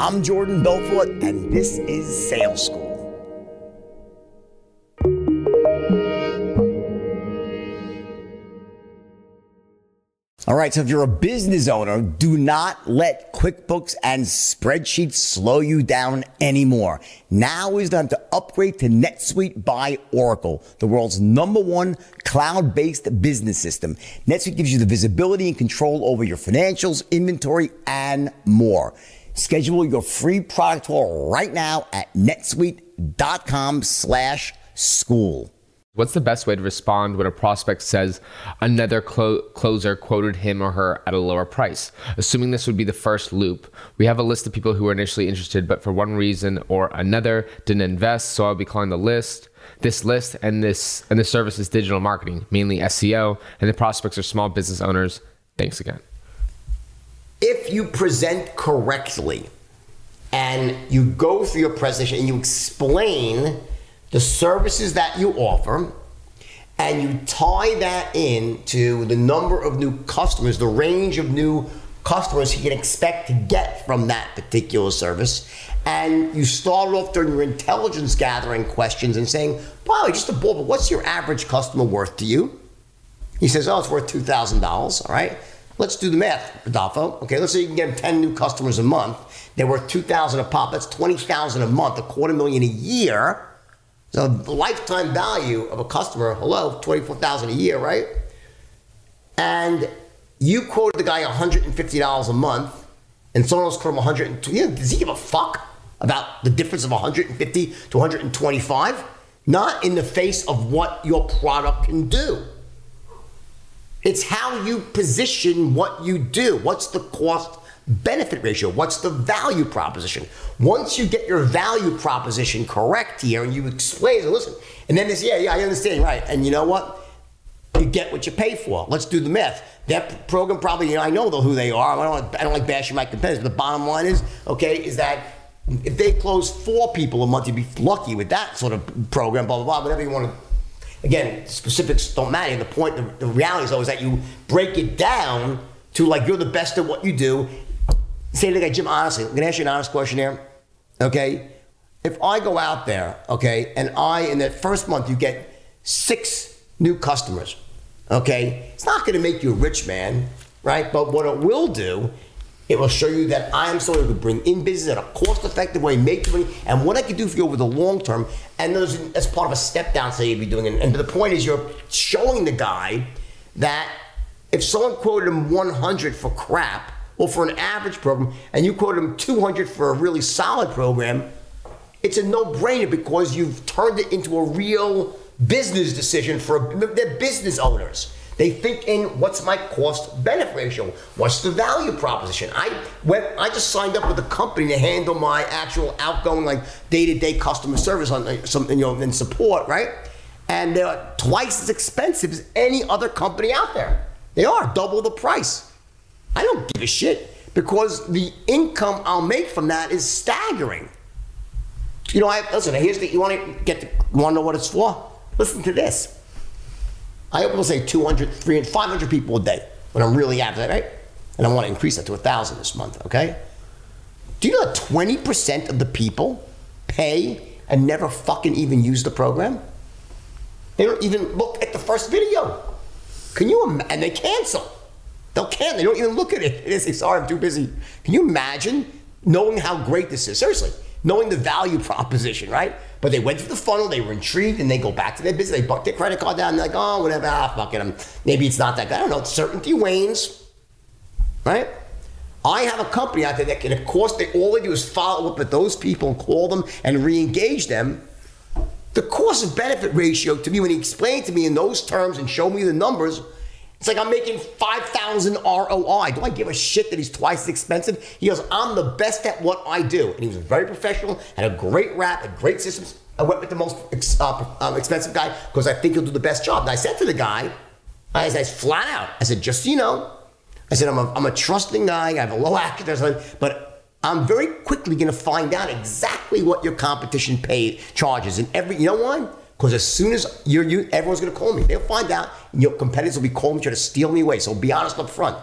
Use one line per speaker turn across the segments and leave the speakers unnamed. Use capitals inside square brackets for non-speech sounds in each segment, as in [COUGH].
I'm Jordan Belfort, and this is Sales School. All right, so if you're a business owner, do not let QuickBooks and spreadsheets slow you down anymore. Now is the time to upgrade to NetSuite by Oracle, the world's number one cloud-based business system. NetSuite gives you the visibility and control over your financials, inventory, and more. Schedule your free product tour right now at netsuite.com slash school.
What's the best way to respond when a prospect says another clo- closer quoted him or her at a lower price? Assuming this would be the first loop, we have a list of people who were initially interested, but for one reason or another didn't invest. So I'll be calling the list, this list, and this and the service is digital marketing, mainly SEO, and the prospects are small business owners. Thanks again.
If you present correctly and you go through your presentation and you explain the services that you offer and you tie that in to the number of new customers, the range of new customers you can expect to get from that particular service. And you start off during your intelligence gathering questions and saying, wow, just a ball, but what's your average customer worth to you? He says, oh, it's worth $2,000, all right? Let's do the math, Rodolfo. Okay, let's say you can get 10 new customers a month. They're worth 2000 a pop. That's 20000 a month, a quarter million a year. So the lifetime value of a customer, hello, 24000 a year, right? And you quoted the guy $150 a month, and someone else quoted him 120. You know, does he give a fuck about the difference of 150 to 125? Not in the face of what your product can do. It's how you position what you do. What's the cost benefit ratio? What's the value proposition? Once you get your value proposition correct here and you explain, it, listen, and then this, yeah, yeah, I understand, right? And you know what? You get what you pay for. Let's do the math. That program probably, you know, I know who they are. I don't, I don't like bashing my competitors. But the bottom line is, okay, is that if they close four people a month, you'd be lucky with that sort of program, blah, blah, blah, whatever you want to again, specifics don't matter. And The point, the, the, reality is always that you break it down to like you're the best at what you do. Say to the guy, Jim, honestly, I'm gonna ask you an honest question here. Okay? If I go out there, okay, and I in that first month you get six new customers, okay, it's not gonna make you a rich man, right? But what it will do it will show you that I am someone who can bring in business in a cost-effective way, make money, and what I can do for you over the long term. And those, that's part of a step down say you'd be doing. And, the point is, you're showing the guy that if someone quoted him 100 for crap or for an average program, and you quoted him 200 for a really solid program, it's a no-brainer because you've turned it into a real business decision for they're business owners. They think in what's my cost benefit ratio? What's the value proposition? I when I just signed up with a company to handle my actual outgoing like day-to-day customer service on like, some you know and support, right? And they're twice as expensive as any other company out there. They are double the price. I don't give a shit because the income I'll make from that is staggering. You know, I listen. Here's the. You want to get. The, you want to know what it's for? Listen to this. I will say 200, 300, 500 people a day when I'm really after that, right? And I want to increase that to 1,000 this month, okay? Do you know that 20% of the people pay and never fucking even use the program? They don't even look at the first video. Can you imagine? And they cancel. They'll cancel. They don't even look at it. They say, sorry, I'm too busy. Can you imagine knowing how great this is? Seriously, knowing the value proposition, right? But they went through the funnel, they were intrigued, and they go back to their business. They buck their credit card down, they're like, oh, whatever, ah, fuck it. I'm, maybe it's not that good. I don't know. Certainty wanes, right? I have a company out there that can, of course, they all they do is follow up with those people and call them and re-engage them. The cost of benefit ratio to me, when he explained to me in those terms and showed me the numbers, it's like I'm making 5,000 ROI. Do I give a shit that he's twice as expensive? He goes, I'm the best at what I do. And he was very professional, had a great rap, had great systems. I went with the most uh, um, expensive guy because I think he'll do the best job. And I said to the guy, I said flat out, I said, just so you know, I said, I'm a, I'm a trusting guy, I have a low actor, but I'm very quickly going to find out exactly what your competition pay charges. And every, you know why? Because as soon as you're you, everyone's to call me. They'll find out, your competitors will be calling me trying to steal me away. So be honest up front.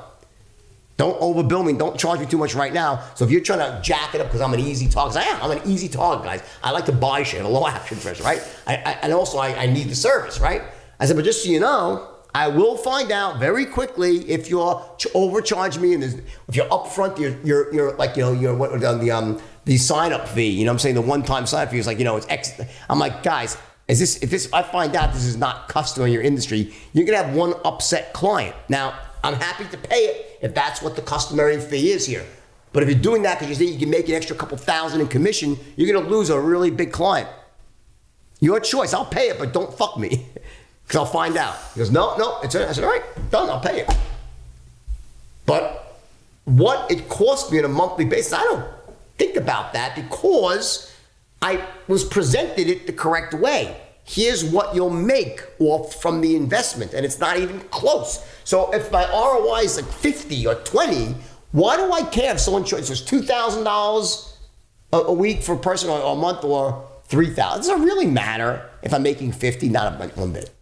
Don't overbill me. Don't charge me too much right now. So if you're trying to jack it up because I'm an easy target, I am. I'm an easy target, guys. I like to buy shit, a low action first, right? I, I, and also I, I need the service, right? I said, but just so you know, I will find out very quickly if you're ch- overcharging me and if you're upfront, you're, you're, you're like, you know, you're what, the, um, the sign up fee, you know what I'm saying? The one time sign up fee is like, you know, it's X. I'm like, guys, is this, if this, I find out this is not custom in your industry, you're to have one upset client. Now, I'm happy to pay it if that's what the customary fee is here. But if you're doing that because you think you can make an extra couple thousand in commission, you're to lose a really big client. Your choice. I'll pay it, but don't fuck me. [LAUGHS] Because I'll find out. He goes, no, no. It's I said, all right, done. I'll pay it. But what it cost me on a monthly basis, I don't think about that because I was presented it the correct way. Here's what you'll make off from the investment, and it's not even close. So if my ROI is like 50 or 20, why do I care if someone charges $2,000 a week for a person or a month or 3,000? It Does it really matter if I'm making 50? Not a- bit.